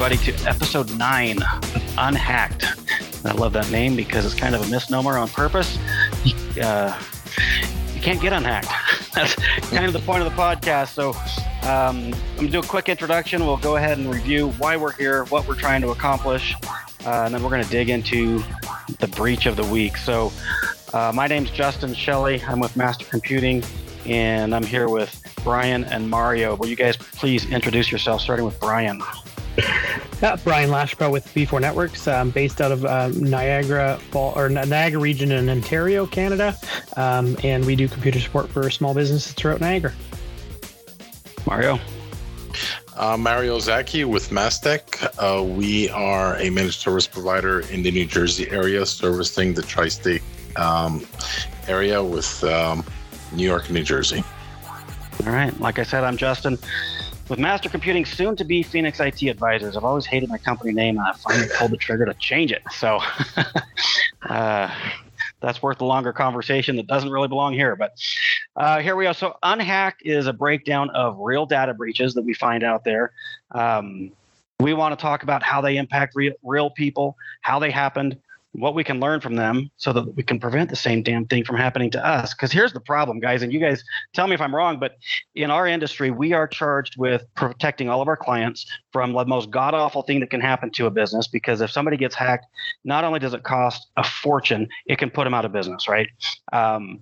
Everybody, to episode nine of Unhacked. I love that name because it's kind of a misnomer on purpose. Uh, you can't get unhacked. That's kind of the point of the podcast. So, um, I'm going to do a quick introduction. We'll go ahead and review why we're here, what we're trying to accomplish, uh, and then we're going to dig into the breach of the week. So, uh, my name's Justin Shelley. I'm with Master Computing, and I'm here with Brian and Mario. Will you guys please introduce yourself, starting with Brian? Yeah, Brian Lachapelle with B4 Networks, um, based out of um, Niagara Fall or Niagara region in Ontario, Canada, um, and we do computer support for small businesses throughout Niagara. Mario. Uh, Mario Zaki with Mastech. Uh, we are a managed service provider in the New Jersey area, servicing the tri-state um, area with um, New York and New Jersey. All right. Like I said, I'm Justin with Master Computing, soon to be Phoenix IT Advisors. I've always hated my company name, and I finally pulled the trigger to change it. So uh, that's worth a longer conversation that doesn't really belong here. But uh, here we go. So, Unhack is a breakdown of real data breaches that we find out there. Um, we want to talk about how they impact real, real people, how they happened, what we can learn from them so that we can prevent the same damn thing from happening to us. Because here's the problem, guys, and you guys tell me if I'm wrong, but in our industry, we are charged with protecting all of our clients from the most god awful thing that can happen to a business. Because if somebody gets hacked, not only does it cost a fortune, it can put them out of business, right? Um,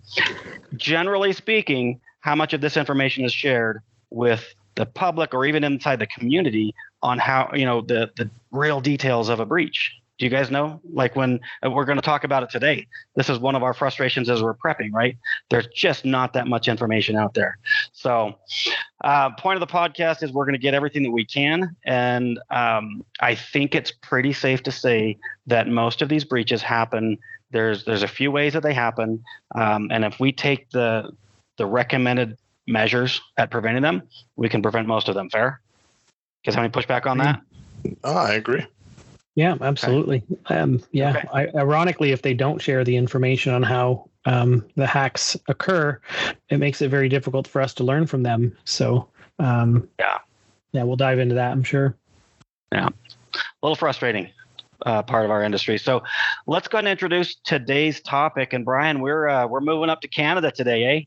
generally speaking, how much of this information is shared with the public or even inside the community on how you know the the real details of a breach do you guys know? Like when uh, we're going to talk about it today, this is one of our frustrations as we're prepping, right? There's just not that much information out there. So, uh, point of the podcast is we're going to get everything that we can. And um, I think it's pretty safe to say that most of these breaches happen. There's there's a few ways that they happen, um, and if we take the the recommended measures at preventing them, we can prevent most of them. Fair? Guys, how many pushback on that? Oh, I agree. Yeah, absolutely. Okay. Um, yeah, okay. I, ironically, if they don't share the information on how um, the hacks occur, it makes it very difficult for us to learn from them. So, um, yeah, yeah, we'll dive into that. I'm sure. Yeah, a little frustrating uh, part of our industry. So, let's go ahead and introduce today's topic. And Brian, we're uh, we're moving up to Canada today, eh?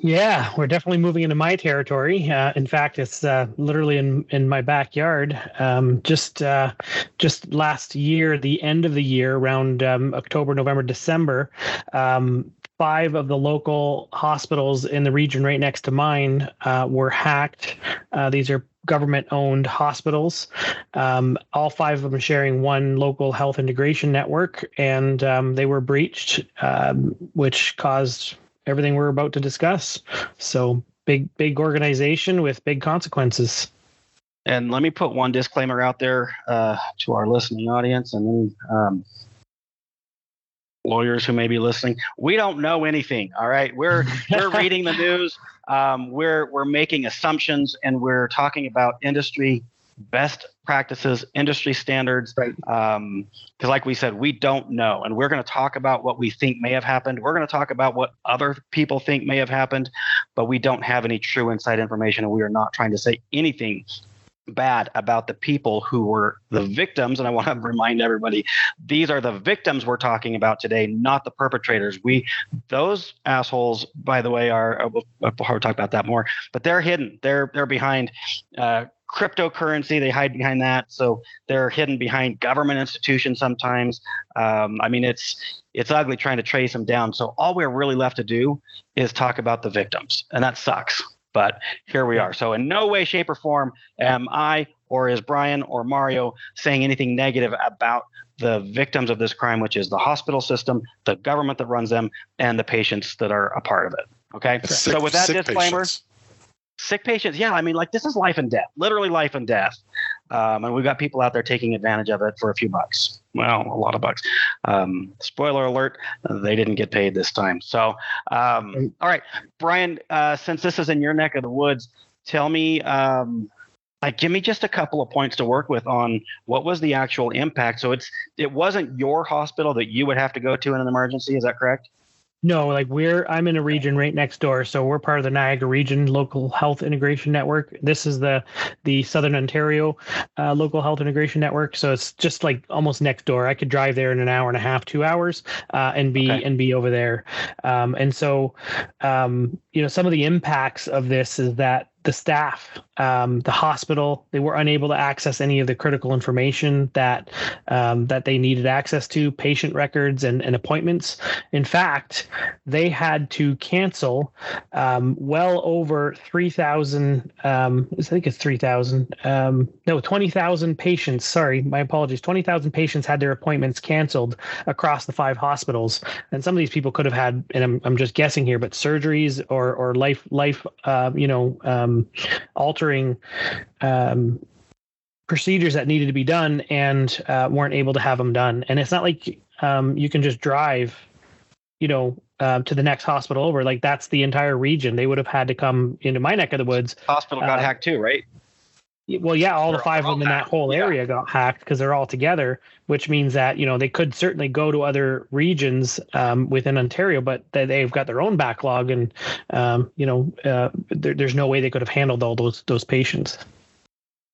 Yeah, we're definitely moving into my territory. Uh, in fact, it's uh, literally in in my backyard. Um, just uh, just last year, the end of the year, around um, October, November, December, um, five of the local hospitals in the region right next to mine uh, were hacked. Uh, these are government-owned hospitals. Um, all five of them sharing one local health integration network, and um, they were breached, um, which caused everything we're about to discuss. So big, big organization with big consequences. And let me put one disclaimer out there uh, to our listening audience and um, lawyers who may be listening. We don't know anything. All right, we're we're reading the news. Um, we're we're making assumptions and we're talking about industry best practices, industry standards. Right. Because, um, like we said, we don't know. And we're going to talk about what we think may have happened. We're going to talk about what other people think may have happened, but we don't have any true inside information. And we are not trying to say anything bad about the people who were the victims and i want to remind everybody these are the victims we're talking about today not the perpetrators we those assholes by the way are we'll, we'll talk about that more but they're hidden they're they're behind uh, cryptocurrency they hide behind that. So they're hidden behind government institutions sometimes. Um, i mean it's it's ugly trying to trace them down. So all we're really left to do is talk about the victims and that sucks but here we are. So in no way shape or form am i or is brian or mario saying anything negative about the victims of this crime which is the hospital system the government that runs them and the patients that are a part of it okay? Sick, so with that disclaimer patients sick patients. Yeah i mean like this is life and death literally life and death. Um, and we've got people out there taking advantage of it for a few bucks. Well a lot of bucks. Um, spoiler alert they didn't get paid this time. So um, all right brian uh, since this is in your neck of the woods tell me um, like give me just a couple of points to work with on what was the actual impact. So it's it wasn't your hospital that you would have to go to in an emergency is that correct No, like we're I'm in a region right next door, so we're part of the Niagara Region Local Health Integration Network. This is the the Southern Ontario uh, Local Health Integration Network, so it's just like almost next door. I could drive there in an hour and a half, two hours, uh, and be Okay. and be over there. Um, and so, um, you know, some of the impacts of this is that the staff, um, the hospital, they were unable to access any of the critical information that um, that they needed access to, patient records and, and appointments. In fact, they had to cancel um, well over 3,000, um, I think it's 3,000, um, no, 20,000 patients. Sorry, my apologies. 20,000 patients had their appointments canceled across the five hospitals. And some of these people could have had, and I'm, I'm just guessing here, but surgeries or, or life, life, uh, you know, um, altering um, procedures that needed to be done and uh, weren't able to have them done. And it's not like um, you can just drive, you know, uh, to the next hospital over. Like that's the entire region. They would have had to come into my neck of the woods. Hospital got Uh, hacked too, right? Well, yeah, all the They're five of all them in that hacked, whole yeah. area got hacked because they're all together, which means that you know they could certainly go to other regions um, within Ontario, but they, they've got their own backlog, and um, you know uh, there, there's no way they could have handled all those those patients.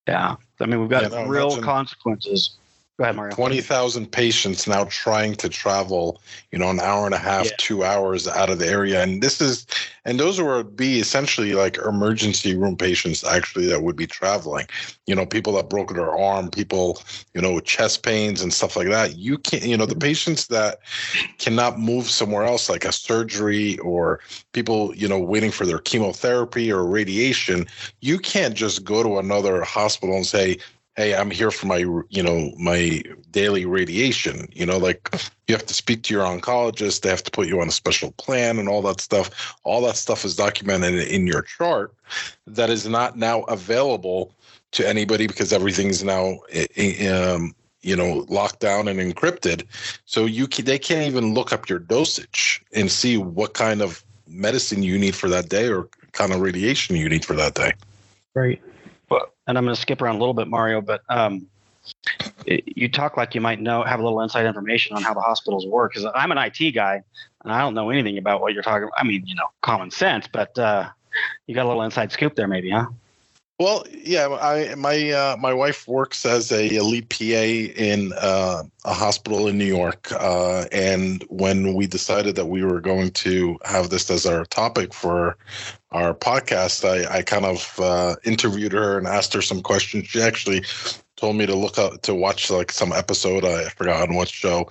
Yeah. I mean, we've got Yeah, real imagine- consequences. Go ahead, Mario. 20,000 patients now trying to travel, you know, an hour and a half, Yeah. two hours out of the area. And this is, and those would be essentially like emergency room patients actually that would be traveling. You know, people that broke their arm, people, you know, with chest pains and stuff like that. You can't, you know, the mm-hmm. patients that cannot move somewhere else, like a surgery or people, you know, waiting for their chemotherapy or radiation, you can't just go to another hospital and say, hey i'm here for my you know my daily radiation. You know like you have to speak to your oncologist they have to put you on a special plan and all that stuff. All that stuff is documented in your chart that is not now available to anybody because everything's now i- i- um, you know locked down and encrypted. So you can, they can't even look up your dosage and see what kind of medicine you need for that day or kind of radiation you need for that day. Right. And I'm going to skip around a little bit, Mario, but um, it, you talk like you might know, have a little inside information on how the hospitals work. Because I'm an IT guy, and I don't know anything about what you're talking. I mean, you know, common sense, but uh, you got a little inside scoop there, maybe, huh? Well, yeah, I my uh, my wife works as a lead PA in uh, a hospital in New York, uh, and when we decided that we were going to have this as our topic for our podcast, I, I kind of uh, interviewed her and asked her some questions. She actually told me to look up to watch like some episode. I forgot on what show,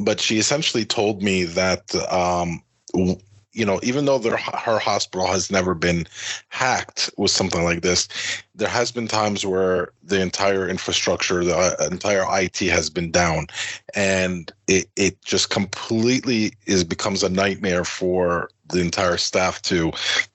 but she essentially told me that um, w- you know even though their, her hospital has never been hacked with something like this there has been times where the entire infrastructure the uh, entire IT has been down. And it it just completely is becomes a nightmare for the entire staff to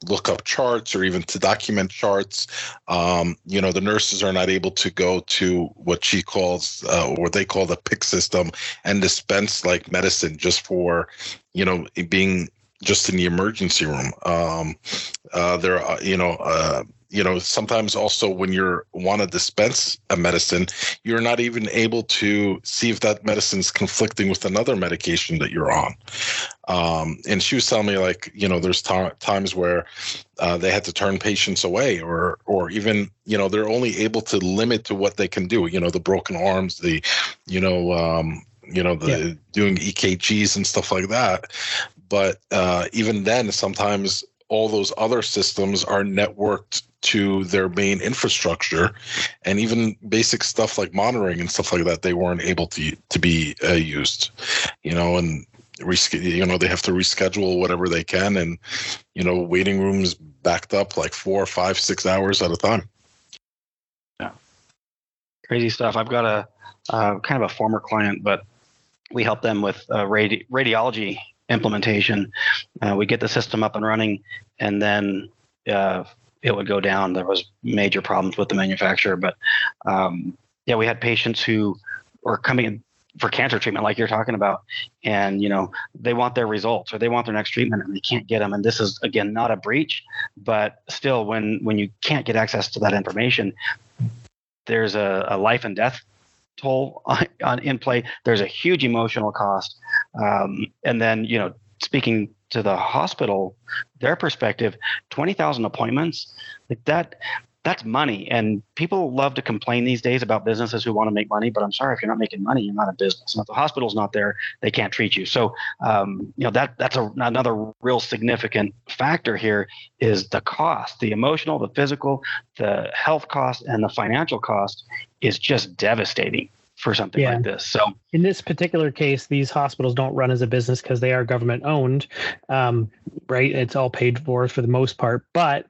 look up charts or even to document charts. Um, you know the nurses are not able to go to what she calls uh, what they call the Pyxis system and dispense like medicine just for you know being just in the emergency room. Um, uh, there are, you know, uh, you know, sometimes also when you're want to dispense a medicine, you're not even able to see if that medicine's conflicting with another medication that you're on. Um, and she was telling me like, you know, there's ti- times where uh, they had to turn patients away, or or even you know they're only able to limit to what they can do. You know, the broken arms, the, you know. Um, you know the Yeah. doing ekgs and stuff like that but uh, even then sometimes all those other systems are networked to their main infrastructure. And even basic stuff like monitoring and stuff like that they weren't able to to be uh, used you know and you know they have to reschedule whatever they can and you know waiting rooms backed up like four five six hours at a time. Yeah. Crazy stuff. I've got a uh, kind of a former client, but we help them with uh, radi- radiology implementation. Uh, we get the system up and running, and then uh, it would go down. There was major problems with the manufacturer, but um, yeah, we had patients who were coming in for cancer treatment, like you're talking about, and you know they want their results or they want their next treatment, and they can't get them. And this is again not a breach, but still, when when you can't get access to that information, there's a, a life and death toll on, on in play. There's a huge emotional cost, um, and then you know speaking to the hospital, their perspective, twenty thousand appointments, like that that's money. And people love to complain these days about businesses who want to make money, but I'm sorry if you're not making money, you're not a business. And if the hospital's not there, they can't treat you. So, um, you know, that that's a, another real significant factor here is the cost, the emotional, the physical, the health cost, and the financial cost is just devastating for something yeah. like this. So, in this particular case, these hospitals don't run as a business because they are government owned, um, right? It's all paid for for the most part, but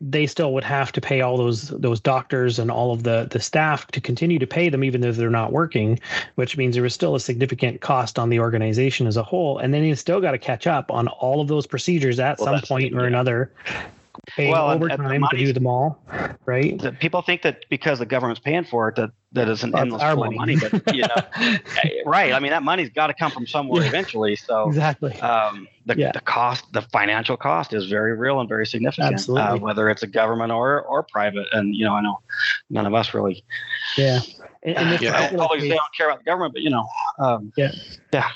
they still would have to pay all those those doctors and all of the the staff to continue to pay them even though they're not working which means there was still a significant cost on the organization as a whole and then you still got to catch up on all of those procedures at well, some point or yeah. another paying well, overtime to do them all, right? People think that because the government's paying for it, that that is an endless flow money. of money. But you know, eh, right? I mean, that money's got to come from somewhere yeah. eventually. So exactly, um, the yeah. the cost, the financial cost, is very real and very significant. Absolutely, uh, whether it's a government or or private. And you know, I know none of us really. Yeah. And, and yeah. Always, they don't care about the government, but you know, um, yeah, yeah.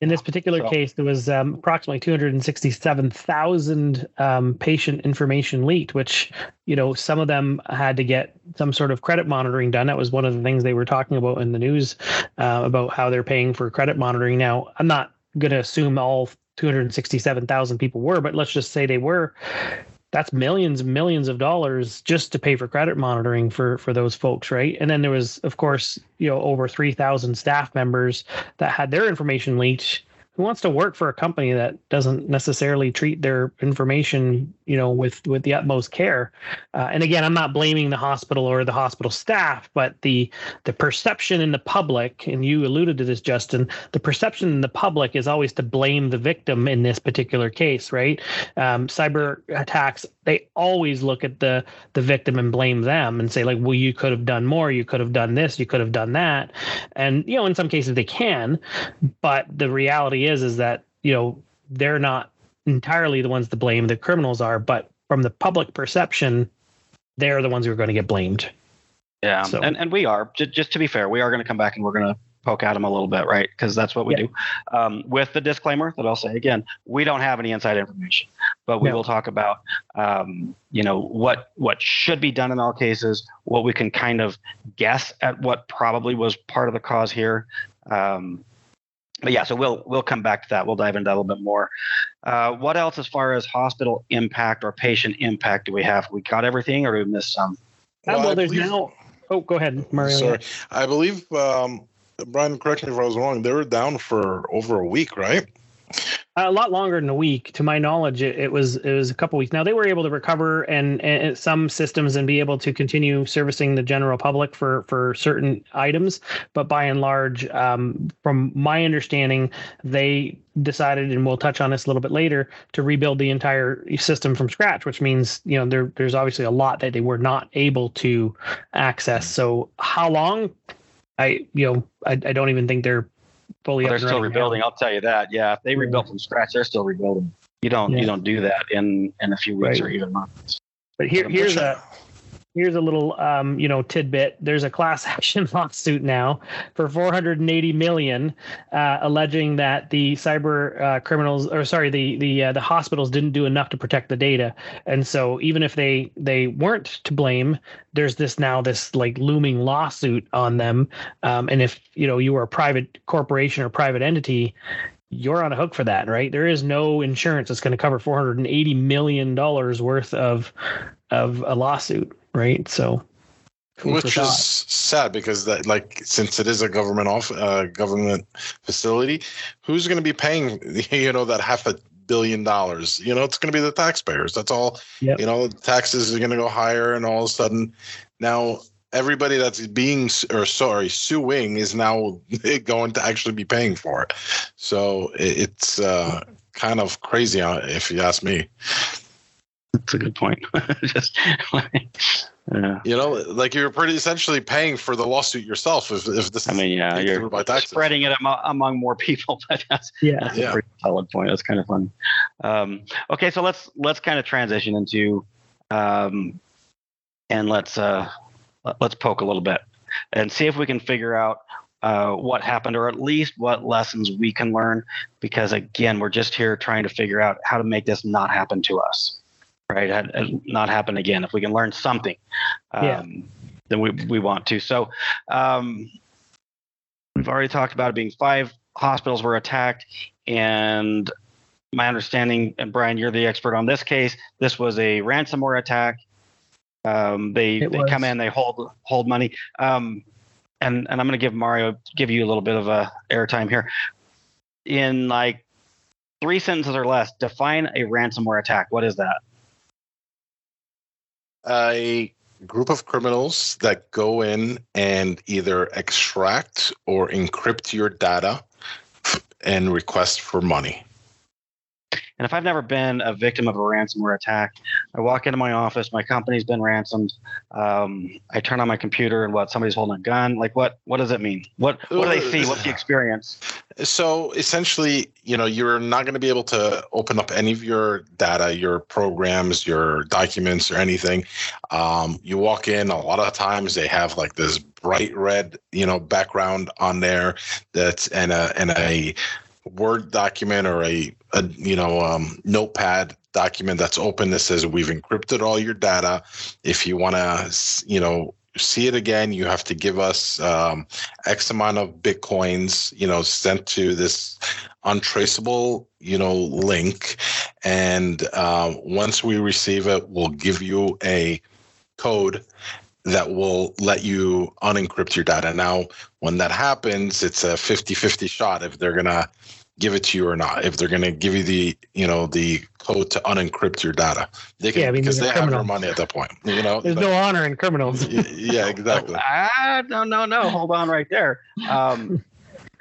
In this particular so, case, there was um, approximately 267,000 um, patient information leaked, which, you know, some of them had to get some sort of credit monitoring done. That was one of the things they were talking about in the news uh, about how they're paying for credit monitoring. Now, I'm not going to assume all 267,000 people were, but let's just say they were that's millions and millions of dollars just to pay for credit monitoring for for those folks right? And then there was of course you know over 3000 staff members that had their information leaked who wants to work for a company that doesn't necessarily treat their information you know with with the utmost care? Uh, and again i'm not blaming the hospital or the hospital staff but the the perception in the public and you alluded to this justin the perception in the public is always to blame the victim in this particular case right? Um, cyber attacks they always look at the the victim and blame them and say like well you could have done more you could have done this you could have done that and you know in some cases they can but the reality is is that you know they're not entirely the ones to blame. The criminals are, but from the public perception, they're the ones who are going to get blamed. Yeah, so. and and we are. Just, just to be fair, we are going to come back and we're going to poke at them a little bit, right? Because that's what we yeah. do. Um, with the disclaimer that I'll say again, we don't have any inside information, but we no. will talk about, um, you know, what what should be done in all cases, what we can kind of guess at what probably was part of the cause here. Um, but yeah, so we'll we'll come back to that. We'll dive into that a little bit more. Uh, what else, as far as hospital impact or patient impact, do we have? We got everything, or we missed some? Well, well there's believe, now. Oh, go ahead, Mario. Sorry, I believe um, Brian. Correct me if I was wrong. They were down for over a week, right? a lot longer than a week to my knowledge it, it, was it was a couple weeks now they were able to recover and, and, some systems and be able to continue servicing the general public for for certain items but by and large um, from my understanding they decided and we'll touch on this a little bit later to rebuild the entire system from scratch which means you know there, there's obviously a lot that they were not able to access so how long i you know i, I don't even think they're fully. Well, they're still rebuilding. Now. I'll tell you that. Yeah, if they rebuilt from scratch, they're still rebuilding. You don't yeah. you don't do that in in a few weeks right. or even months. But here here's a here's a little um, you know tidbit. There's a class action lawsuit now for 480 million uh, alleging that the cyber uh, criminals or sorry the the uh, the hospitals didn't do enough to protect the data. And so even if they they weren't to blame there's this now this like looming lawsuit on them. Um, and if you know you were a private corporation or private entity you're on a hook for that, right? There is no insurance that's going to cover 480 million dollars worth of of a lawsuit right? So, which is sad because that, like, since it is a government off uh, government facility, who's going to be paying, you know, that half a billion dollars? You know, it's going to be the taxpayers. That's all. Yep. You know, taxes are going to go higher, and all of a sudden, now everybody that's being or sorry suing is now going to actually be paying for it. So it's uh, kind of crazy, uh, if you ask me. That's a good point. Just, yeah. You know, like you're pretty essentially paying for the lawsuit yourself. If, if this, I mean, yeah, you're spreading it among, among more people. But that's yeah, that's yeah. a pretty solid point. That's kind of fun. Um, okay, so let's let's kind of transition into, um, and let's uh, let's poke a little bit and see if we can figure out uh, what happened, or at least what lessons we can learn. Because again, we're just here trying to figure out how to make this not happen to us, right? And not happen again. If we can learn something, um, yeah. then we we want to. So. Um, we've already talked about it being five hospitals were attacked and my understanding, and Brian, you're the expert on this case. This was a ransomware attack. Um, they they come in, they hold hold money. Um, and and I'm going to give Mario give you a little bit of a airtime here. In like three sentences or less, define a ransomware attack. What is that? A group of criminals that go in and either extract or encrypt your data and request for money. And if I've never been a victim of a ransomware attack, I walk into my office, my company's been ransomed. Um, I turn on my computer and what somebody's holding a gun. Like what? What does it mean? What What do they see? What's the experience? So essentially, you know, you're not going to be able to open up any of your data, your programs, your documents, or anything. Um, you walk in. A lot of times they have like this bright red, you know, background on there that's and a and a Word document or a, a you know um, notepad document that's open that says we've encrypted all your data. If you want to, you know, see it again, you have to give us um, X amount of bitcoins, you know, sent to this untraceable, you know, link. And uh, once we receive it, we'll give you a code that will let you unencrypt your data. Now, when that happens, it's a 50 50 shot if they're going to give it to you or not. If they're going to give you the, you know, the code to unencrypt your data, they can, yeah, I mean, because they have your money at that point, you know. There's no honor in criminals. yeah, exactly. Ah, no, no, no. Hold on right there. Um,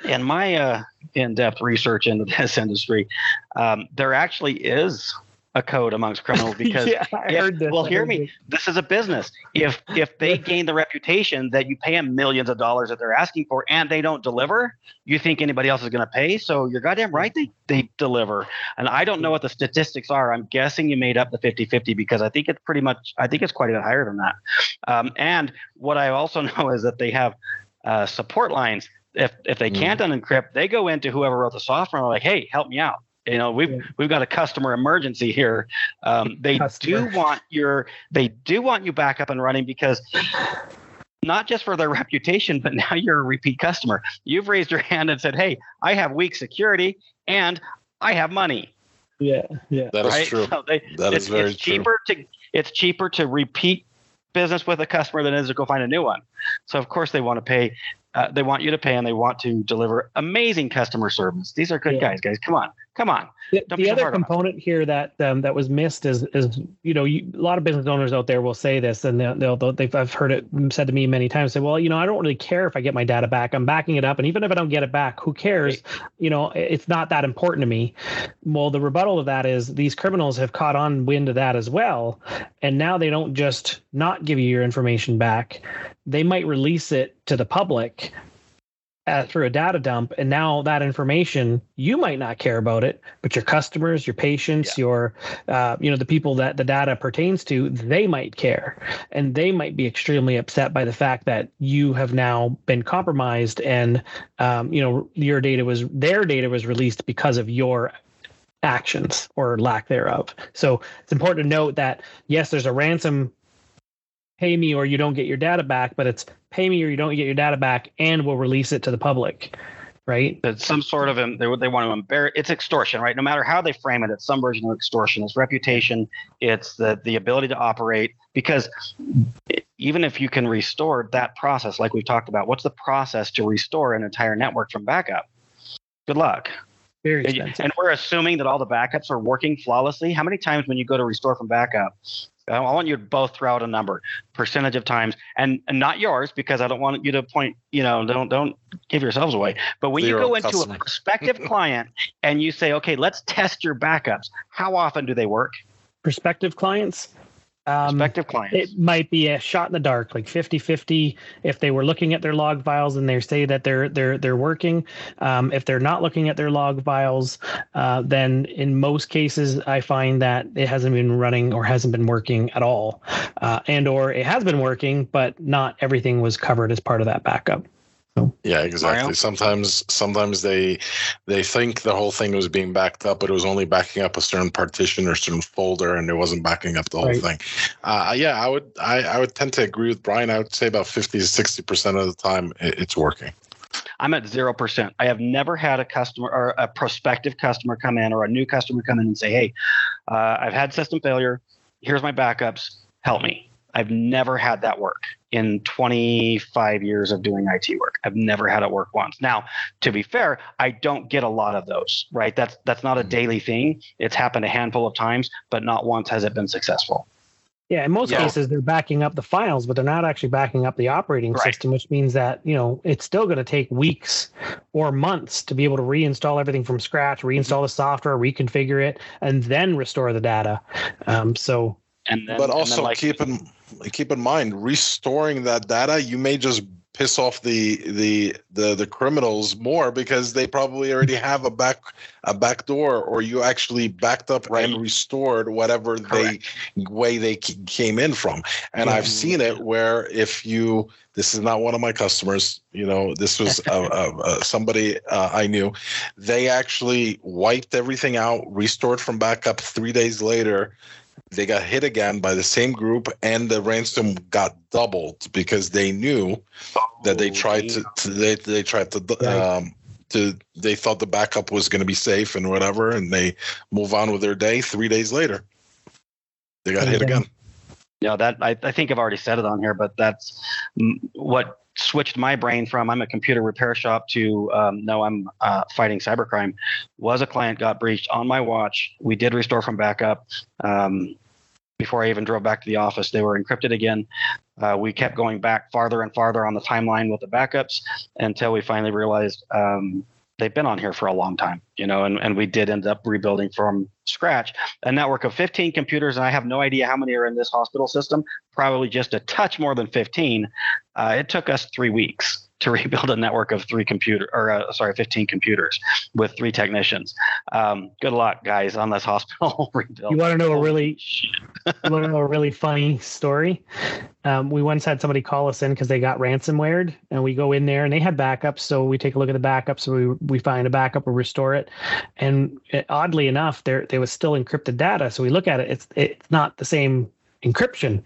in my uh, in-depth research into this industry, um, there actually is a code amongst criminals because yeah, I if, heard this. well hear me this. is a business. If if they gain the reputation that you pay them millions of dollars that they're asking for and they don't deliver you think anybody else is going to pay? So you're goddamn right they they deliver. And i don't know what the statistics are. I'm guessing you made up the 50-50 because i think it's pretty much i think it's quite a bit higher than that. Um, and what i also know is that they have uh, support lines. If if they mm. can't unencrypt they go into whoever wrote the software and are like hey help me out you know we've yeah. we've got a customer emergency here um, they customer. do want your they do want you back up and running because not just for their reputation but now you're a repeat customer you've raised your hand and said hey i have weak security and i have money yeah yeah that is right? true so they, that it's, is very it's cheaper true. to it's cheaper to repeat business with a customer than it is to go find a new one so of course they want to pay uh, they want you to pay and they want to deliver amazing customer service. These are good yeah. guys, guys. Come on, come on. The, the other component here that um, that was missed is is you know you, a lot of business owners out there will say this and they'll, they'll they've I've heard it said to me many times. Say, well, you know, I don't really care if I get my data back. I'm backing it up, and even if I don't get it back, who cares? You know, it's not that important to me. Well, the rebuttal of that is these criminals have caught on wind of that as well, and now they don't just not give you your information back they might release it to the public uh, through a data dump and now that information you might not care about it but your customers your patients yeah. your uh, you know the people that the data pertains to they might care and they might be extremely upset by the fact that you have now been compromised and um, you know your data was their data was released because of your actions or lack thereof so it's important to note that yes there's a ransom pay me or you don't get your data back, but it's pay me or you don't get your data back and we'll release it to the public. Right. It's some sort of, they, they want to embarrass, it's extortion, right? No matter how they frame it, it's some version of extortion. It's reputation. It's the, the ability to operate because even if you can restore that process, like we've talked about, what's the process to restore an entire network from backup? Good luck. Very expensive. And we're assuming that all the backups are working flawlessly. How many times when you go to restore from backup, I want you to both throw out a number, percentage of times, and, and not yours because I don't want you to point. You know, don't don't give yourselves away. But when Zero you go into customer. a prospective client and you say, okay, let's test your backups. How often do they work? Prospective clients. Um, prospective clients. It might be a shot in the dark, like 50-50. If they were looking at their log files and they say that they're they're they're working, um, if they're not looking at their log files, uh, then in most cases I find that it hasn't been running or hasn't been working at all, uh, and or it has been working, but not everything was covered as part of that backup. Yeah, exactly. Mario? Sometimes, sometimes they they think the whole thing was being backed up, but it was only backing up a certain partition or certain folder, and it wasn't backing up the whole Right. thing. Uh, yeah, I would I, I would tend to agree with Brian. I would say about fifty to sixty percent of the time it, it's working. I'm at zero percent. I have never had a customer or a prospective customer come in or a new customer come in and say, "Hey, uh, I've had system failure. Here's my backups. Help me." I've never had that work in 25 years of doing IT work. I've never had it work once. Now, to be fair, I don't get a lot of those. Right? That's that's not a daily thing. It's happened a handful of times, but not once has it been successful. Yeah, in most Yeah. cases they're backing up the files, but they're not actually backing up the operating Right. system, which means that you know it's still going to take weeks or months to be able to reinstall everything from scratch, reinstall the software, reconfigure it, and then restore the data. Um, so And then, but and then, also like, keep in keep in mind restoring that data you may just piss off the the the the criminals more because they probably already have a back a back door or you actually backed up Right. and restored whatever Correct. they way they came in from and i've Mhm. seen it where if you this is not one of my customers you know this was uh, uh, uh, somebody uh, i knew they actually wiped everything out restored from backup three days later they got hit again by the same group and the ransom got doubled because they knew that they tried to, to they, they tried to um to they thought the backup was going to be safe and whatever and they move on with their day three days later. They got hit again. Yeah, that I, I think I've already said it on here, but that's what switched my brain from I'm a computer repair shop to um, no, I'm uh, fighting cybercrime. Was a client got breached on my watch? We did restore from backup. Um, before I even drove back to the office, they were encrypted again. Uh, we kept going back farther and farther on the timeline with the backups until we finally realized um, they've been on here for a long time, you know, and, and we did end up rebuilding from scratch a network of 15 computers, and I have no idea how many are in this hospital system, probably just a touch more than 15. Uh, it took us three weeks to rebuild a network of three computer or uh, sorry 15 computers with three technicians um, good luck guys on this hospital rebuild you want to know a really you want to know a really funny story? Um, we once had somebody call us in because they got ransomwared, and we go in there and they had backups. So we take a look at the backups, so we we find a backup, we restore it, and it, oddly enough, there there was still encrypted data. So we look at it, it's it's not the same encryption,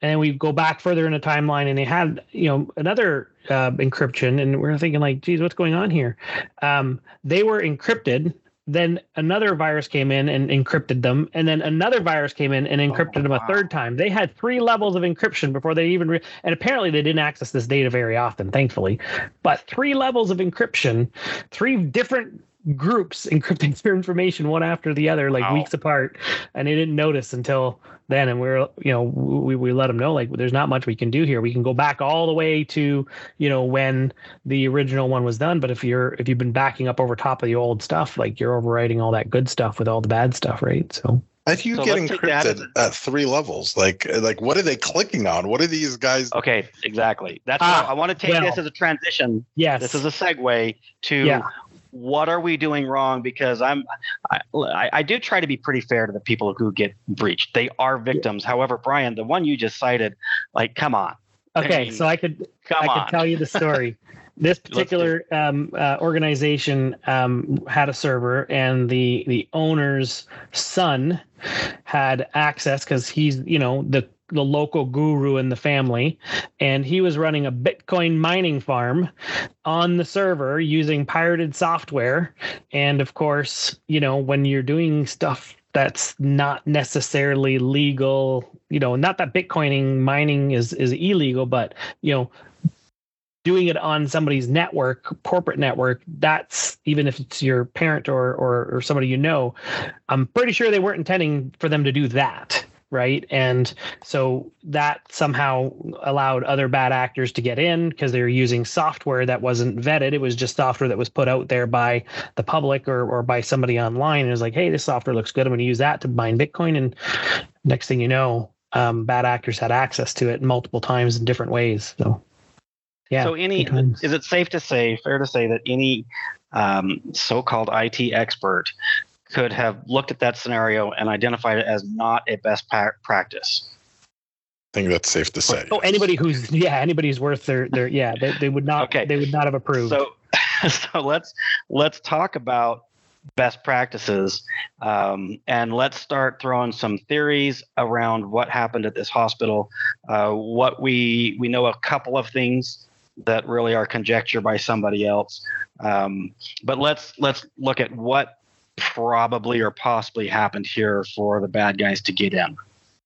and then we go back further in the timeline, and they had you know another uh, encryption, and we're thinking like, geez, what's going on here? Um, they were encrypted then another virus came in and encrypted them and then another virus came in and encrypted them a wow. third time they had three levels of encryption before they even re- and apparently they didn't access this data very often thankfully but three levels of encryption three different groups encrypting their information one after the other like Wow. weeks apart. And they didn't notice until then. And we're you know we, we let them know like there's not much we can do here. We can go back all the way to you know when the original one was done. But if you're if you've been backing up over top of the old stuff like you're overwriting all that good stuff with all the bad stuff right? So If you So get let's take that encrypted at three levels? Like like what are they clicking on? What are these guys okay exactly. That's Ah, how, i want to take well. this as a transition. yes. This is a segue to Yeah. What are we doing wrong? Because i'm I, I I do try to be pretty fair to the people who get breached. They are victims. However brian the one you just cited like come on. Okay so i could I on. can tell you the story. This particular um, uh, organization um, had a server, and the the owner's son had access because he's you know the the local guru in the family, and he was running a Bitcoin mining farm on the server using pirated software, and of course, you know when you're doing stuff that's not necessarily legal you know not that bitcoining mining is is illegal but you know doing it on somebody's network corporate network that's even if it's your parent or, or or somebody you know i'm pretty sure they weren't intending for them to do that right? And so that somehow allowed other bad actors to get in because they were using software that wasn't vetted. It was just software that was put out there by the public or, or by somebody online. And it was like hey this software looks good. I'm going to use that to mine bitcoin. And next thing you know um, bad actors had access to it multiple times in different ways. So yeah so any is it safe to say fair to say that any um, so-called it expert could have looked at that scenario and identified it as not a best pa- practice I think that's safe to say. Oh, anybody who's yeah, anybody who's worth their their yeah, they, they would not Okay. they would not have approved. So, so let's let's talk about best practices, um, and let's start throwing some theories around what happened at this hospital. Uh, what we we know a couple of things that really are conjecture by somebody else, um, but let's let's look at what probably or possibly happened here for the bad guys to get in.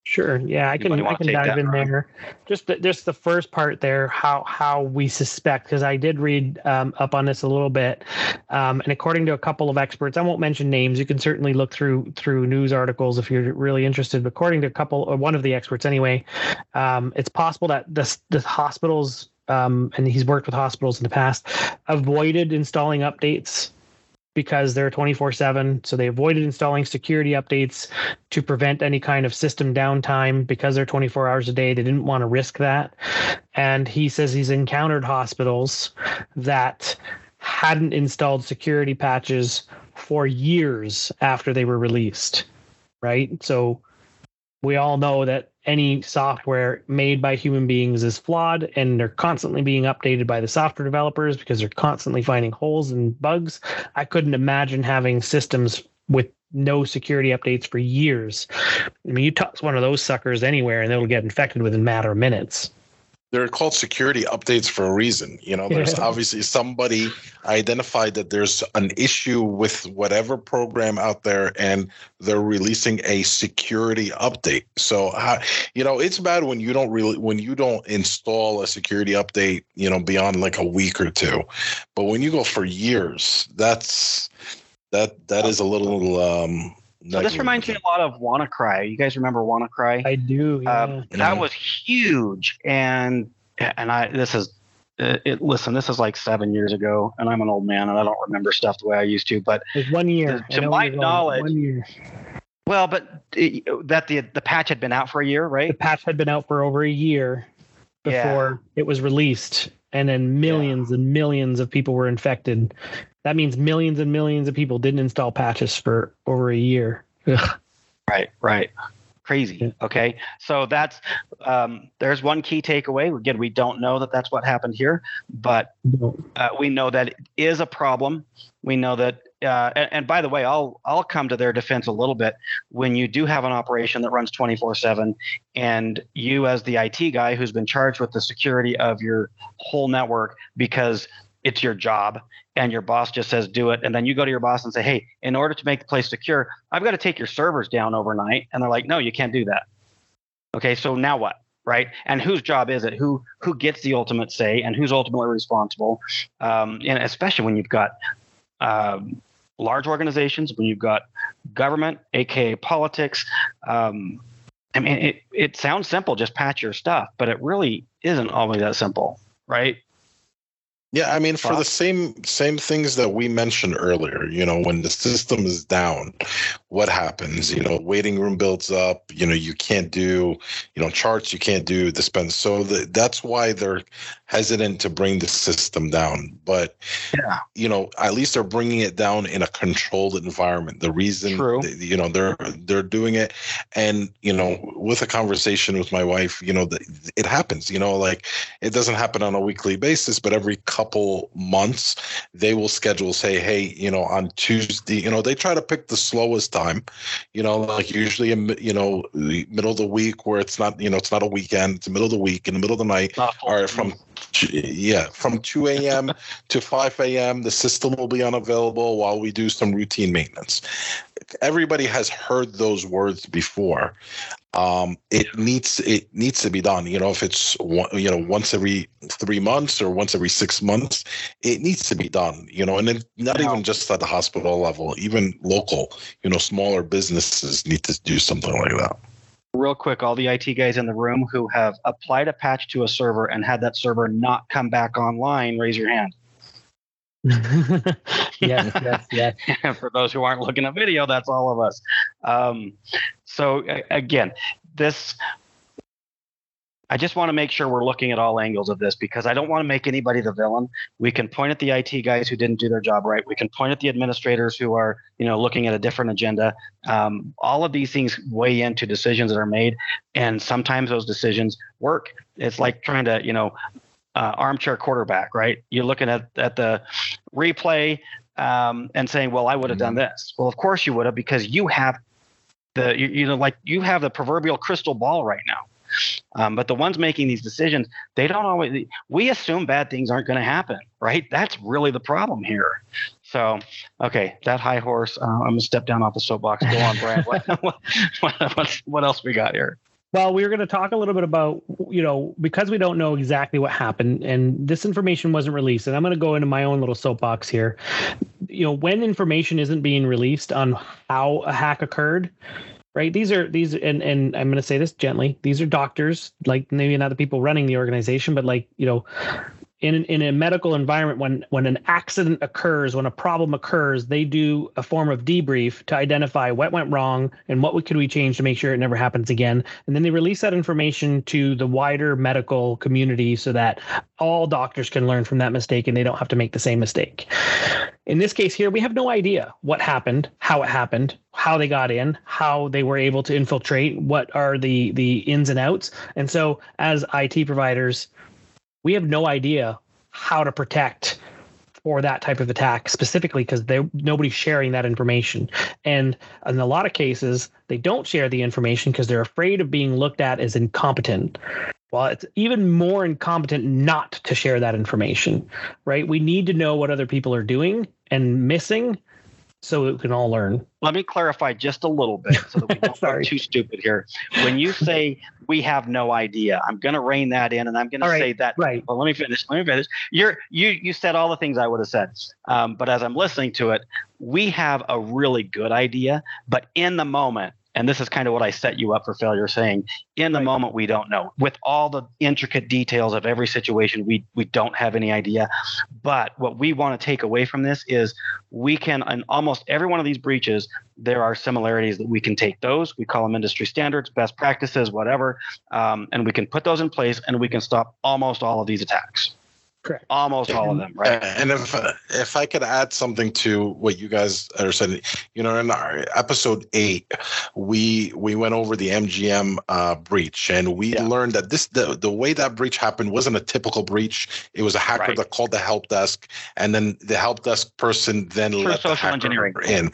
Sure. Yeah, I can I can dive in there. Just the, just the first part there, how how we suspect, because I did read um, up on this a little bit, um, and according to a couple of experts, I won't mention names. You can certainly look through through news articles if you're really interested. But according to a couple, or one of the experts anyway, um, it's possible that this the hospitals, um, and he's worked with hospitals in the past, avoided installing updates because they're 24 7 so they avoided installing security updates to prevent any kind of system downtime because they're 24 hours a day. They didn't want to risk that. And he says he's encountered hospitals that hadn't installed security patches for years after they were released right? So we all know that any software made by human beings is flawed and they're constantly being updated by the software developers because they're constantly finding holes and bugs I couldn't imagine having systems with no security updates for years. I mean, you toss one of those suckers anywhere and it'll get infected within a matter of minutes. They're called security updates for a reason. You know, there's Yeah. obviously somebody identified that there's an issue with whatever program out there, and they're releasing a security update. So, how, you know, it's bad when you don't really when you don't install a security update. You know, beyond like a week or two, but when you go for years, that's that that is a little. um So this reminds me a lot of WannaCry. You guys remember WannaCry? I do. Yeah. Um, that was huge, and and I this is it, it. Listen, this is like seven years ago, and I'm an old man, and I don't remember stuff the way I used to. But it was one year. to I know my knowledge- one year. well, but it, that the the patch had been out for a year, right? The patch had been out for over a year Yeah. before it was released, and then millions and millions of people were infected. That means millions and millions of people didn't install patches for over a year. Ugh. Right, right. Crazy. Okay, so that's um, there's one key takeaway. Again, we don't know that that's what happened here, but uh, we know that it is a problem. We know that, uh, and, and by the way, I'll I'll come to their defense a little bit. When you do have an operation that runs 24/7, and you as the IT guy who's been charged with the security of your whole network because it's your job, and your boss just says do it, and then you go to your boss and say, hey, in order to make the place secure, I've got to take your servers down overnight, and they're like, no, you can't do that. Okay, so now what? right? And whose job is it? Who who gets the ultimate say and who's ultimately responsible? Um, and especially when you've got um, large organizations, when you've got government, aka politics. Um, I mean, it it sounds simple, just patch your stuff, but it really isn't always that simple, right? Yeah, I mean, for the same same things that we mentioned earlier, you know, when the system is down, what happens? You know, waiting room builds up. You know, you can't do, you know, charts. You can't do dispense. So the, that's why they're hesitant to bring the system down. But Yeah. you know, at least they're bringing it down in a controlled environment. The reason, True. you know, they're they're doing it, and you know, with a conversation with my wife, you know, the, it happens. You know, like it doesn't happen on a weekly basis, but every couple months they will schedule, say, hey, you know, on Tuesday, you know, they try to pick the slowest time, you know, like usually, in, you know, the middle of the week where it's not, you know, it's not a weekend, it's the middle of the week, in the middle of the night, or from yeah from 2 a.m to 5 a.m the system will be unavailable while we do some routine maintenance. Everybody has heard those words before um it needs it needs to be done you know if it's one, you know once every three months or once every six months it needs to be done you know and then not even just at the hospital level even local you know smaller businesses need to do something like that. Real quick, all the IT guys in the room who have applied a patch to a server and had that server not come back online, raise your hand. yes, yes, yes. For those who aren't looking at video, that's all of us. Um, so again, this I just want to make sure we're looking at all angles of this because I don't want to make anybody the villain. We can point at the IT guys who didn't do their job right. We can point at the administrators who are, you know, looking at a different agenda. Um, all of these things weigh into decisions that are made, and sometimes those decisions work. It's like trying to, you know, uh, armchair quarterback, right? You're looking at at the replay um, and saying, "Well, I would have done this." Well, of course you would have because you have the you, you know like you have the proverbial crystal ball right now. Um, but the ones making these decisions, they don't always. We assume bad things aren't going to happen, right? That's really the problem here. So, okay, that high horse. Uh, I'm gonna step down off the soapbox. Go on, Brad. what, what, what, what else we got here? Well, we were going to talk a little bit about, you know, because we don't know exactly what happened and this information wasn't released. And I'm going to go into my own little soapbox here. You know, when information isn't being released on how a hack occurred, right? These are these, and and I'm going to say this gently. These are doctors, like maybe not the people running the organization, but like you know, in in a medical environment when when an accident occurs when a problem occurs they do a form of debrief to identify what went wrong and what could we change to make sure IT never happens again. And then they release that information to the wider medical community so that all doctors can learn from that mistake and they don't have to make the same mistake. In this case here we have no idea what happened how it happened how they got in how they were able to infiltrate what are the the ins and outs. And so as it providers we have no idea how to protect for that type of attack specifically because they nobody's sharing that information. And in a lot of cases they don't share the information because they're afraid of being looked at as incompetent. Well it's even more incompetent not to share that information right? We need to know what other people are doing and missing so we can all learn. Let me clarify just a little bit so that we don't get too stupid here. When you say we have no idea, I'm going to rein that in, and I'm going right, to say that. Right. Well, let me finish. Let me finish. You're you you said all the things I would have said, um, but as I'm listening to it, we have a really good idea, but in the moment, and this is kind of what I set you up for failure saying in the right. moment we don't know. With all the intricate details of every situation we we don't have any idea. But what we want to take away from this is we can in almost every one of these breaches there are similarities that we can take those. We call them industry standards best practices whatever um, and we can put those in place and we can stop almost all of these attacks Correct. Almost all of them, right? And if if I could add something to what you guys are saying, you know, in our episode eight, we we went over the MGM uh, breach, and we yeah. learned that this the the way that breach happened wasn't a typical breach. It was a hacker right. that called the help desk, and then the help desk person then True let the hacker engineering. in.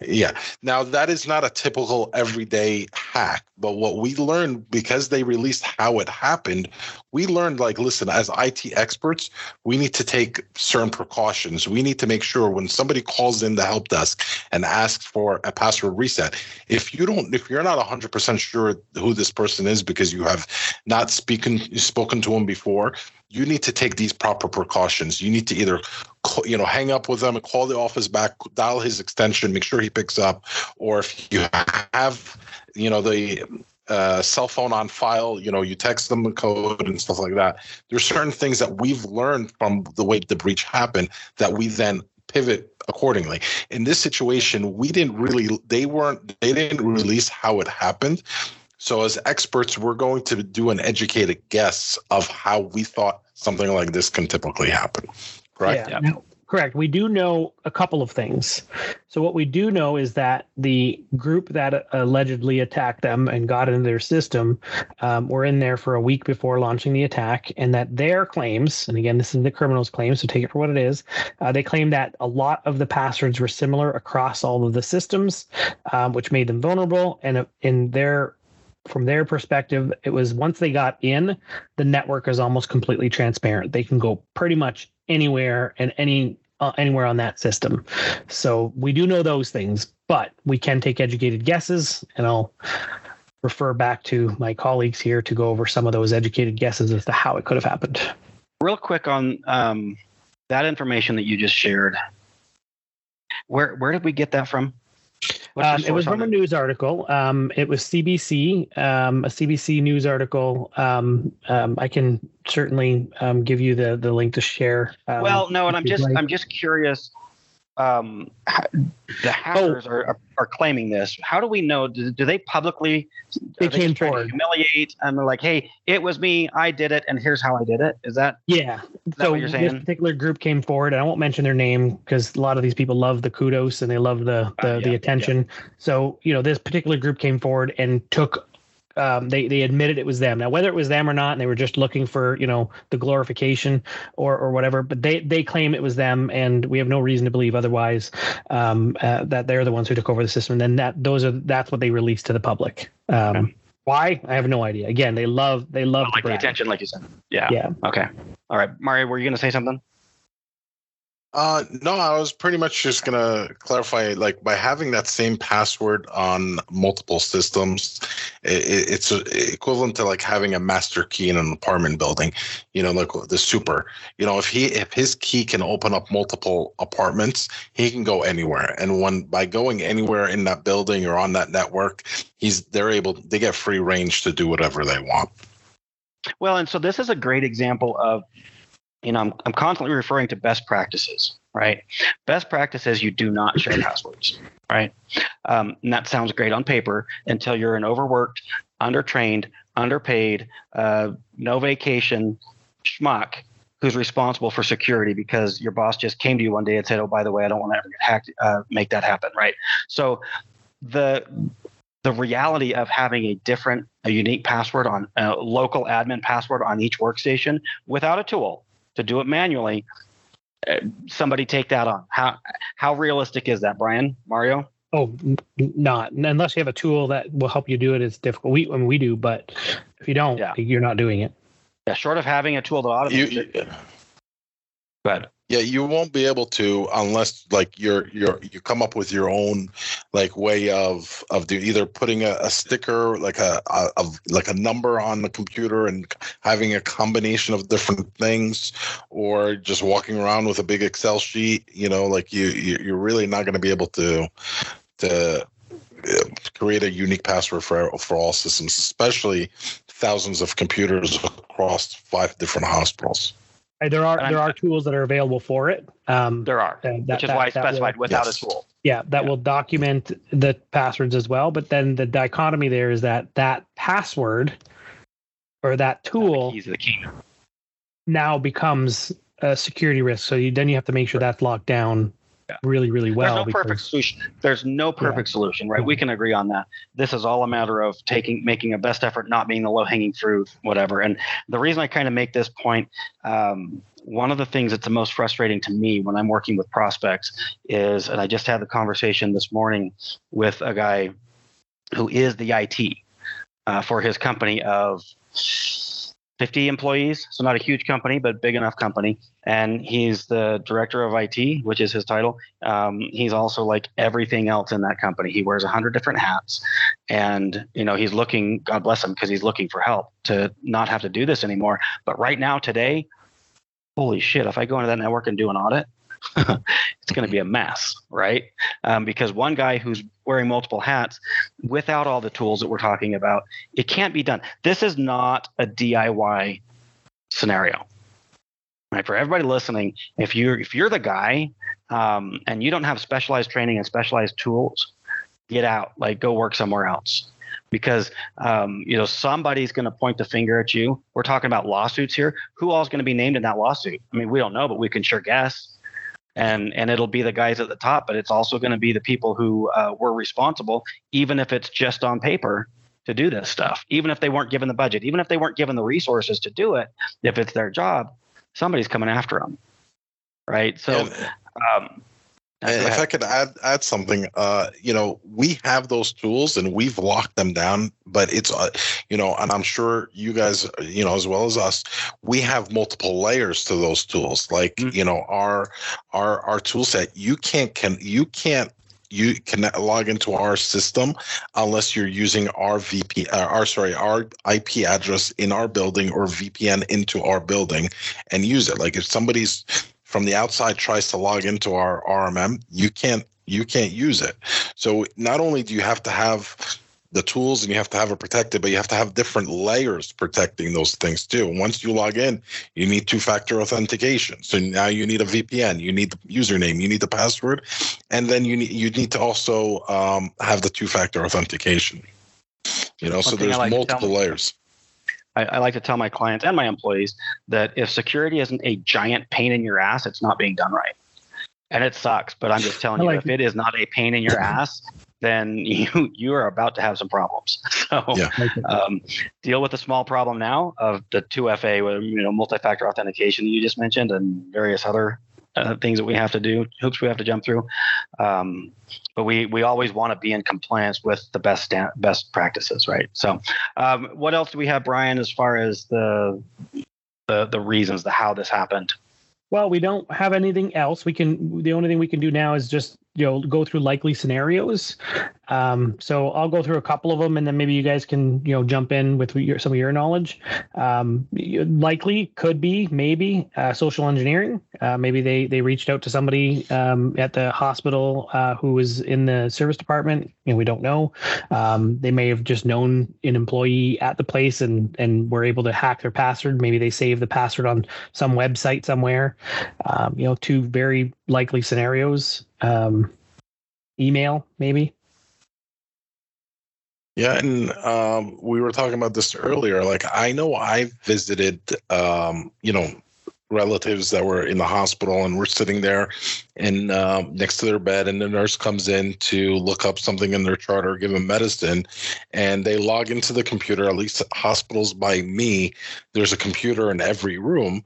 Yeah. Now that is not a typical everyday hack, but what we learned because they released how it happened, we learned like listen, as IT experts, we need to take certain precautions. We need to make sure when somebody calls in the help desk and asks for a password reset, if you don't if you're not 100% sure who this person is because you have not speaking spoken to them before, you need to take these proper precautions. You need to either, you know, hang up with them and call the office back, dial his extension, make sure he picks up, or if you have, you know, the uh, cell phone on file, you know, you text them the code and stuff like that. There's certain things that we've learned from the way the breach happened that we then pivot accordingly. In this situation, we didn't really, they weren't, they didn't release how it happened. So, as experts, we're going to do an educated guess of how we thought something like this can typically happen. Correct? Yeah. Now, correct. We do know a couple of things. So, what we do know is that the group that allegedly attacked them and got into their system um, were in there for a week before launching the attack, and that their claims, and again, this is the criminals' claims, so take it for what it is, uh, they claim that a lot of the passwords were similar across all of the systems, um, which made them vulnerable. And in their from their perspective, it was once they got in, the network is almost completely transparent. They can go pretty much anywhere and any uh, anywhere on that system. So we do know those things, but we can take educated guesses, and I'll refer back to my colleagues here to go over some of those educated guesses as to how it could have happened. Real quick on um, that information that you just shared. Where where did we get that from? Um, it was from a news article. Um, it was CBC, um, a CBC news article. Um, um, I can certainly um, give you the the link to share. well, no, and I'm just like. I'm just curious. Um, the hackers oh. are, are claiming this. How do we know? Do, do they publicly? They came forward. humiliate and they're like, "Hey, it was me. I did it, and here's how I did it." Is that? Yeah. Is that so this particular group came forward, and I won't mention their name because a lot of these people love the kudos and they love the the, uh, yeah, the attention. Yeah. So you know, this particular group came forward and took um, they they admitted it was them. Now, whether it was them or not, and they were just looking for you know the glorification or or whatever, but they they claim it was them, and we have no reason to believe otherwise. Um, uh, that they're the ones who took over the system, and then that those are that's what they released to the public. Um, okay. Why? I have no idea. Again, they love they love like the attention, like you said. Yeah. Yeah. Okay. All right, Mario, were you going to say something? Uh, no, I was pretty much just gonna clarify, like by having that same password on multiple systems, it, it's equivalent to like having a master key in an apartment building. You know, like the super. You know, if he if his key can open up multiple apartments, he can go anywhere. And when by going anywhere in that building or on that network, he's they're able they get free range to do whatever they want. Well, and so this is a great example of you know, I'm, I'm constantly referring to best practices, right? Best practices, you do not share passwords, right? Um, and that sounds great on paper until you're an overworked, undertrained, underpaid, uh, no vacation schmuck who's responsible for security because your boss just came to you one day and said, "Oh, by the way, I don't want to ever get hacked. Uh, make that happen." Right. So the the reality of having a different, a unique password on a local admin password on each workstation without a tool to do it manually. Uh, somebody take that on. How how realistic is that, Brian? Mario? Oh, not unless you have a tool that will help you do it. It's difficult. We I mean, we do, but if you don't, yeah. you're not doing it. Yeah, short of having a tool to automate you, it. But yeah, you won't be able to unless like you're you're you come up with your own like way of of do, either putting a, a sticker like a, a, a, like a number on the computer and having a combination of different things, or just walking around with a big Excel sheet. You know, like you, you you're really not going to be able to to uh, create a unique password for for all systems, especially thousands of computers across five different hospitals. There are there are tools that are available for it. Um, there are, that, which is that, why I specified will, without yes. a tool. Yeah, that yeah. will document the passwords as well. But then the dichotomy there is that that password or that tool the key. now becomes a security risk. So you, then you have to make sure that's locked down yeah. really, really well. There's no because, perfect solution. There's no perfect yeah. solution, right? We can agree on that. This is all a matter of taking, making a best effort, not being the low hanging fruit, whatever. And the reason I kind of make this point, um, one of the things that's the most frustrating to me when I'm working with prospects is, and I just had the conversation this morning with a guy who is the IT uh, for his company of 50 employees, so not a huge company, but big enough company. And he's the director of IT, which is his title. Um, he's also like everything else in that company. He wears hundred different hats, and you know he's looking. God bless him, because he's looking for help to not have to do this anymore. But right now, today, holy shit! If I go into that network and do an audit, it's going to be a mess, right? Um, because one guy who's wearing multiple hats without all the tools that we're talking about, it can't be done. This is not a DIY scenario. Right, for everybody listening, if you're if you're the guy um, and you don't have specialized training and specialized tools, get out. Like go work somewhere else because um, you know somebody's going to point the finger at you. We're talking about lawsuits here. Who all is going to be named in that lawsuit? I mean, we don't know, but we can sure guess and and it'll be the guys at the top, but it's also going to be the people who uh, were responsible, even if it's just on paper to do this stuff, even if they weren't given the budget, even if they weren't given the resources to do it. If it's their job, somebody's coming after them, right? So. Um, if I could add add something, uh, you know, we have those tools and we've locked them down, but it's, uh, you know, and I'm sure you guys, you know, as well as us, we have multiple layers to those tools. Like, mm-hmm. you know, our our our tool set, you can't can you can't you can log into our system unless you're using our VP, uh, our sorry, our IP address in our building or VPN into our building and use it. Like if somebody's from the outside tries to log into our RMM, you can't you can't use it. So not only do you have to have the tools and you have to have it protected, but you have to have different layers protecting those things too. Once you log in, you need two factor authentication. So now you need a VPN, you need the username, you need the password, and then you need you need to also um, have the two factor authentication. You know, One so there's like multiple layers. I, I like to tell my clients and my employees that if security isn't a giant pain in your ass, it's not being done right. And it sucks, but I'm just telling I you, like if it is not a pain in your ass, then you you are about to have some problems. So Yeah. um, deal with the small problem now of the 2FA, you know, multi-factor authentication that you just mentioned, and various other uh, things that we have to do, hoops we have to jump through. Um, but we we always want to be in compliance with the best best practices, right? So, um, what else do we have, Brian, as far as the the the reasons, the how this happened? Well, we don't have anything else. We can. The only thing we can do now is just you know go through likely scenarios. Um, so I'll go through a couple of them, and then maybe you guys can you know jump in with your, some of your knowledge. Um, likely could be maybe uh, social engineering. Uh, maybe they they reached out to somebody um, at the hospital uh, who was in the service department. You know, we don't know. Um, they may have just known an employee at the place and and were able to hack their password. Maybe they saved the password on some website somewhere. Um, you know, two very likely scenarios. Um, email, maybe. Yeah, and um, we were talking about this earlier. Like, I know I visited, um, you know, relatives that were in the hospital, and we're sitting there, and um, next to their bed, and the nurse comes in to look up something in their chart or give them medicine, and they log into the computer. At least hospitals by me, there's a computer in every room,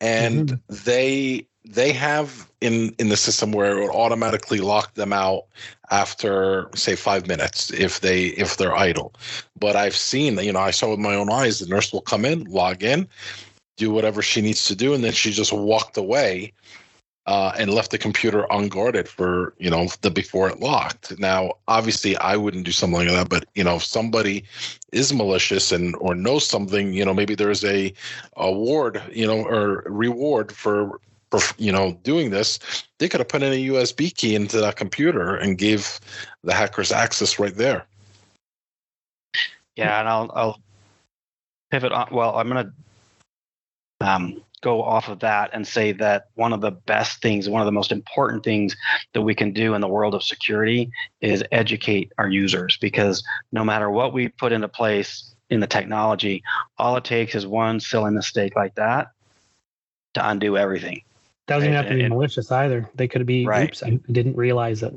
and they they have in in the system where it would automatically lock them out after say five minutes if they if they're idle. But i've seen you know i saw with my own eyes the nurse will come in log in do whatever she needs to do and then she just walked away uh, and left the computer unguarded for you know the before it locked. Now obviously i wouldn't do something like that but you know if somebody is malicious and or knows something you know maybe there's a award you know or reward for for you know doing this they could have put in a usb key into that computer and gave the hackers access right there Yeah, and I'll I'll pivot on. Well, I'm gonna um, go off of that and say that one of the best things, one of the most important things that we can do in the world of security is educate our users because no matter what we put into place in the technology, all it takes is one silly mistake like that to undo everything. Doesn't even have to be and- malicious either. They could be. Right. Oops, I didn't realize it.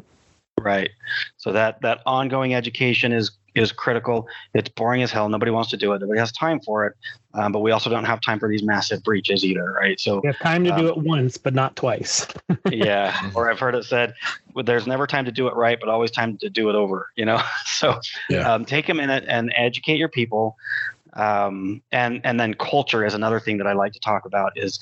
Right. So that that ongoing education is is critical. It's boring as hell. Nobody wants to do it. Nobody has time for it. Um, but we also don't have time for these massive breaches either, right? So We have time to do Um, it once, but not twice. yeah. Or I've heard it said, well, "There's never time to do it right, but always time to do it over." You know. So Yeah. um, take a minute and educate your people. Um, and and then culture is another thing that I like to talk about. Is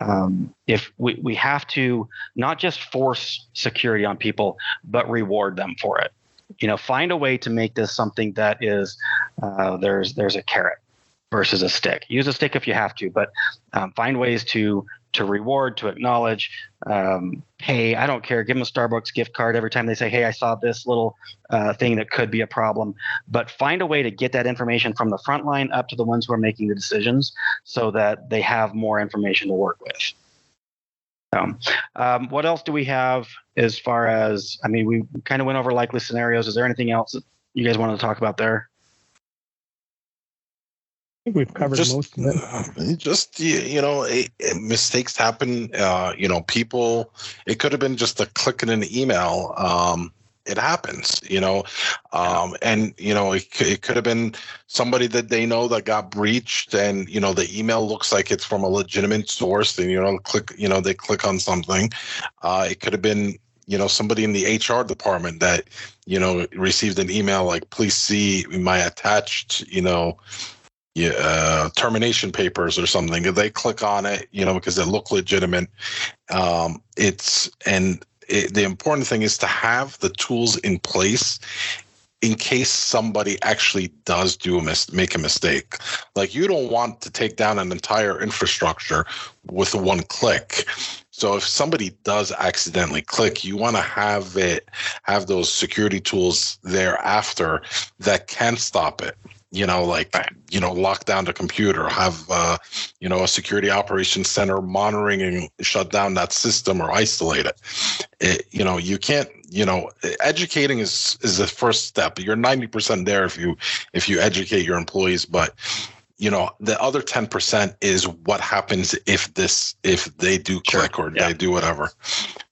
um, if we we have to not just force security on people, but reward them for it. You know, find a way to make this something that is uh, there's there's a carrot versus a stick. Use a stick if you have to, but um, find ways to to reward, to acknowledge, um, pay. I don't care. Give them a Starbucks gift card every time they say, "Hey, I saw this little uh, thing that could be a problem." But find a way to get that information from the front line up to the ones who are making the decisions, so that they have more information to work with. So, um, what else do we have as far as? I mean, we kind of went over likely scenarios. Is there anything else that you guys wanted to talk about there? Think we've covered just, most of it. uh, just you, you know, it, it- mistakes happen. Uh, you know, people. It could have been just a click in an email. Um, it happens, you know, um, and you know, it, it could have been somebody that they know that got breached, and you know, the email looks like it's from a legitimate source, and you know, click, you know, they click on something. Uh, it could have been you know somebody in the hr department that you know received an email like please see my attached you know yeah, uh, termination papers or something. They click on it, you know, because it look legitimate, um, it's and it, the important thing is to have the tools in place in case somebody actually does do a mis- make a mistake. Like you don't want to take down an entire infrastructure with one click. So if somebody does accidentally click, you want to have it have those security tools there after that can stop it you know, like you know, lock down the computer, have uh, you know a security operations center monitoring and shut down that system or isolate it. it. You know, you can't. You know, educating is is the first step. You're ninety percent there if you if you educate your employees, but you know the other 10% is what happens if this if they do click sure. or yeah. they do whatever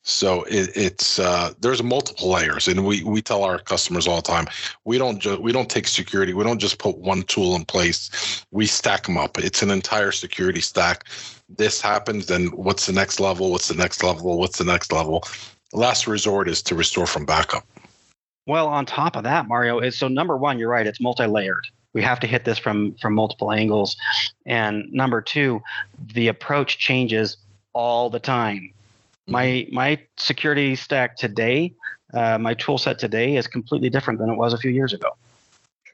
so it, it's uh, there's multiple layers, and we we tell our customers all the time we don't just we don't take security. We don't just put one tool in place. We stack them up. It's an entire security stack. This happens, then what's the next level? What's the next level? What's the next level? Last resort is to restore from backup. Well, on top of that, Mario is so number one, you're right. It's multi-layered we have to hit this from from multiple angles and number two the approach changes all the time my mm-hmm. my security stack today, uh, my tool set today is completely different than it was a few years ago.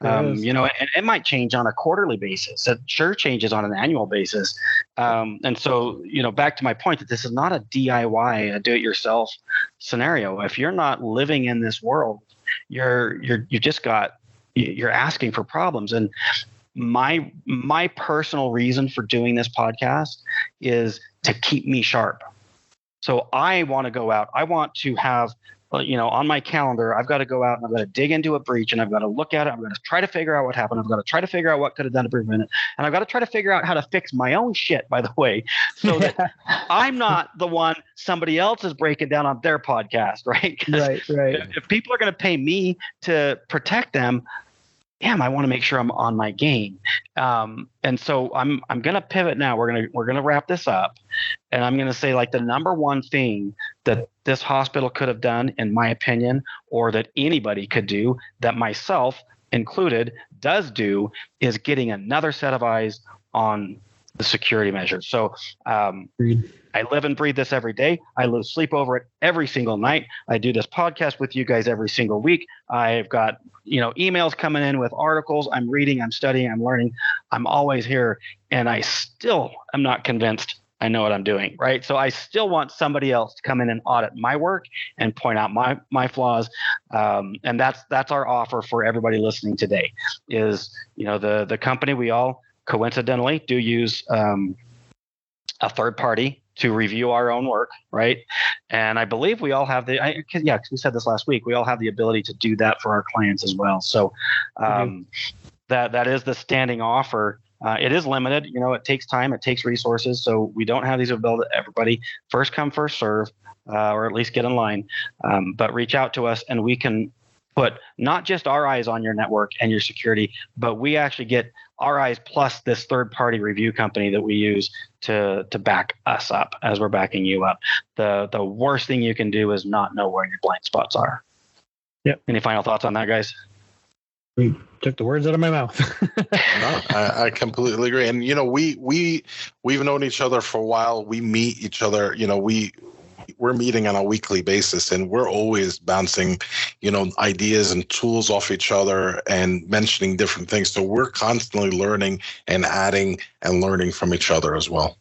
Um, you know, and it might change on a quarterly basis. It sure changes on an annual basis. Um, and so, you know, back to my point that this is not a DIY, a do-it-yourself scenario. If you're not living in this world, you're you're you just got you're asking for problems. And my my personal reason for doing this podcast is to keep me sharp. So I want to go out. I want to have, uh, you know, on my calendar, I've got to go out and I've got to dig into a breach and I've got to look at it. I'm going to try to figure out what happened. I've got to try to figure out what could have done to prevent it. And I've got to try to figure out how to fix my own shit, by the way, so that I'm not the one somebody else is breaking down on their podcast, right? Right, right. If people are going to pay me to protect them, damn, I want to make sure I'm on my game. Um, and so I'm I'm gonna pivot now. We're gonna we're gonna wrap this up, and I'm gonna say like the number one thing that this hospital could have done, in my opinion, or that anybody could do, that myself included does do, is getting another set of eyes on the security measures. So um, I live and breathe this every day. I live sleep over it every single night. I do this podcast with you guys every single week. I've got you know emails coming in with articles. I'm reading. I'm studying. I'm learning. I'm always here, and I still am not convinced I know what I'm doing, right? So I still want somebody else to come in and audit my work and point out my my flaws, um, and that's that's our offer for everybody listening today. Is you know the the company we all coincidentally do use um, a third party to review our own work, right? And I believe we all have the, I, yeah, we said this last week. We all have the ability to do that for our clients as well. So um, mm-hmm. that that is the standing offer. Uh, it is limited. You know, it takes time, it takes resources. So we don't have these available to everybody. First come, first serve, uh, or at least get in line. Um, but reach out to us, and we can put not just our eyes on your network and your security, but we actually get our eyes plus this third party review company that we use to to back us up as we're backing you up. The the worst thing you can do is not know where your blind spots are. Yep. Any final thoughts on that, guys? We took the words out of my mouth. no, I, I, completely agree. And you know, we we we've known each other for a while. We meet each other. You know, we we're meeting on a weekly basis and we're always bouncing you know ideas and tools off each other and mentioning different things. So we're constantly learning and adding and learning from each other as well.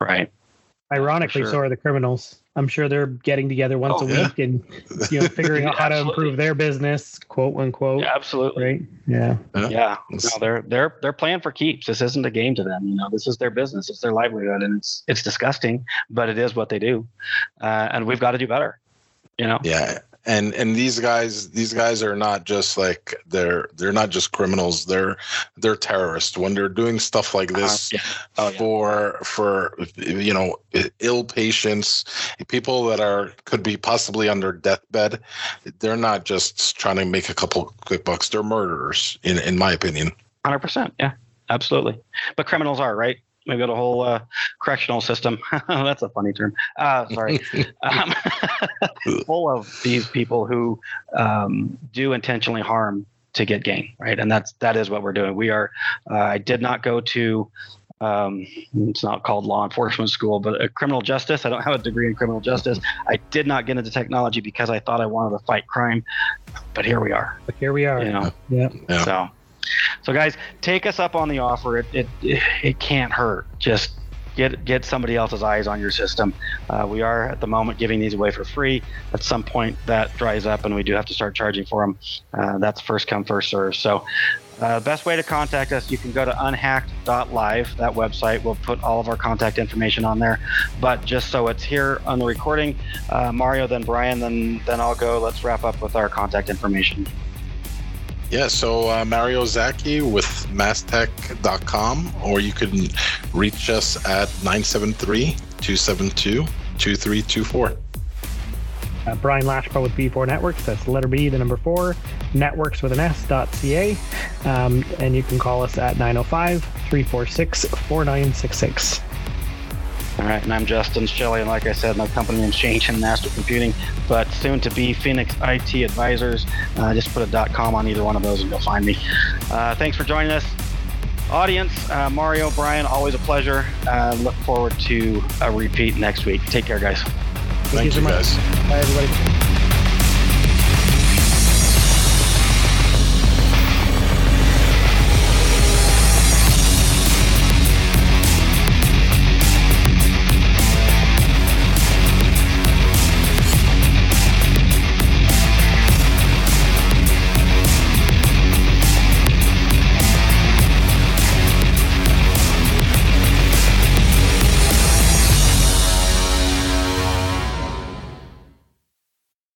Right. Ironically sure. so are the criminals I'm sure they're getting together once oh, a yeah. week and you know figuring out how to improve their business, quote unquote. Yeah, absolutely. Right. Yeah. Yeah. yeah. No, they're they're they're playing for keeps. This isn't a game to them. You know, this is their business. It's their livelihood, and it's it's disgusting, but it is what they do, uh, and we've got to do better. You know. Yeah and and these guys these guys are not just like they're they're not just criminals. They're they're terrorists. When they're doing stuff like uh, this uh, yeah. oh, for yeah. for you know ill patients people that are could be possibly under deathbed they're not just trying to make a couple quick bucks. They're murderers in in my opinion. 100% yeah. Absolutely. But criminals are right We've got a whole uh, correctional system. That's a funny term. Uh, sorry. um, full of these people who um, do intentionally harm to get gain, right? And that's that is what we're doing. We are. Uh, I did not go to. Um, it's not called law enforcement school, but a criminal justice. I don't have a degree in criminal justice. I did not get into technology because I thought I wanted to fight crime, but here we are. But here we are. You know. Yeah. yeah. So so, guys, take us up on the offer. It it it can't hurt. Just get get somebody else's eyes on your system. Uh, we are at the moment giving these away for free. At some point, that dries up, and we do have to start charging for them. Uh, that's first come, first serve. So. Uh, best way to contact us, you can go to unhacked.live. That website will put all of our contact information on there. But just so it's here on the recording, uh, Mario, then Brian, then then I'll go. Let's wrap up with our contact information. Yeah, so uh, Mario Zaki with masstech.com, or you can reach us at 973 272 2324. Uh, Brian Lachapelle with B4 Networks. That's letter B, the number four, networks with an S dot CA. Um, and you can call us at 905 346 4966. All right, and I'm Justin Shelley, and like I said, my company name's changing Master Computing, but soon to be Phoenix IT Advisors. Uh, just put a .com on either one of those, and you'll find me. Uh, thanks for joining us, audience. Uh, Mario, Brian, always a pleasure. Uh, look forward to a repeat next week. Take care, guys. Thank, Thank you, you guys. Bye, everybody.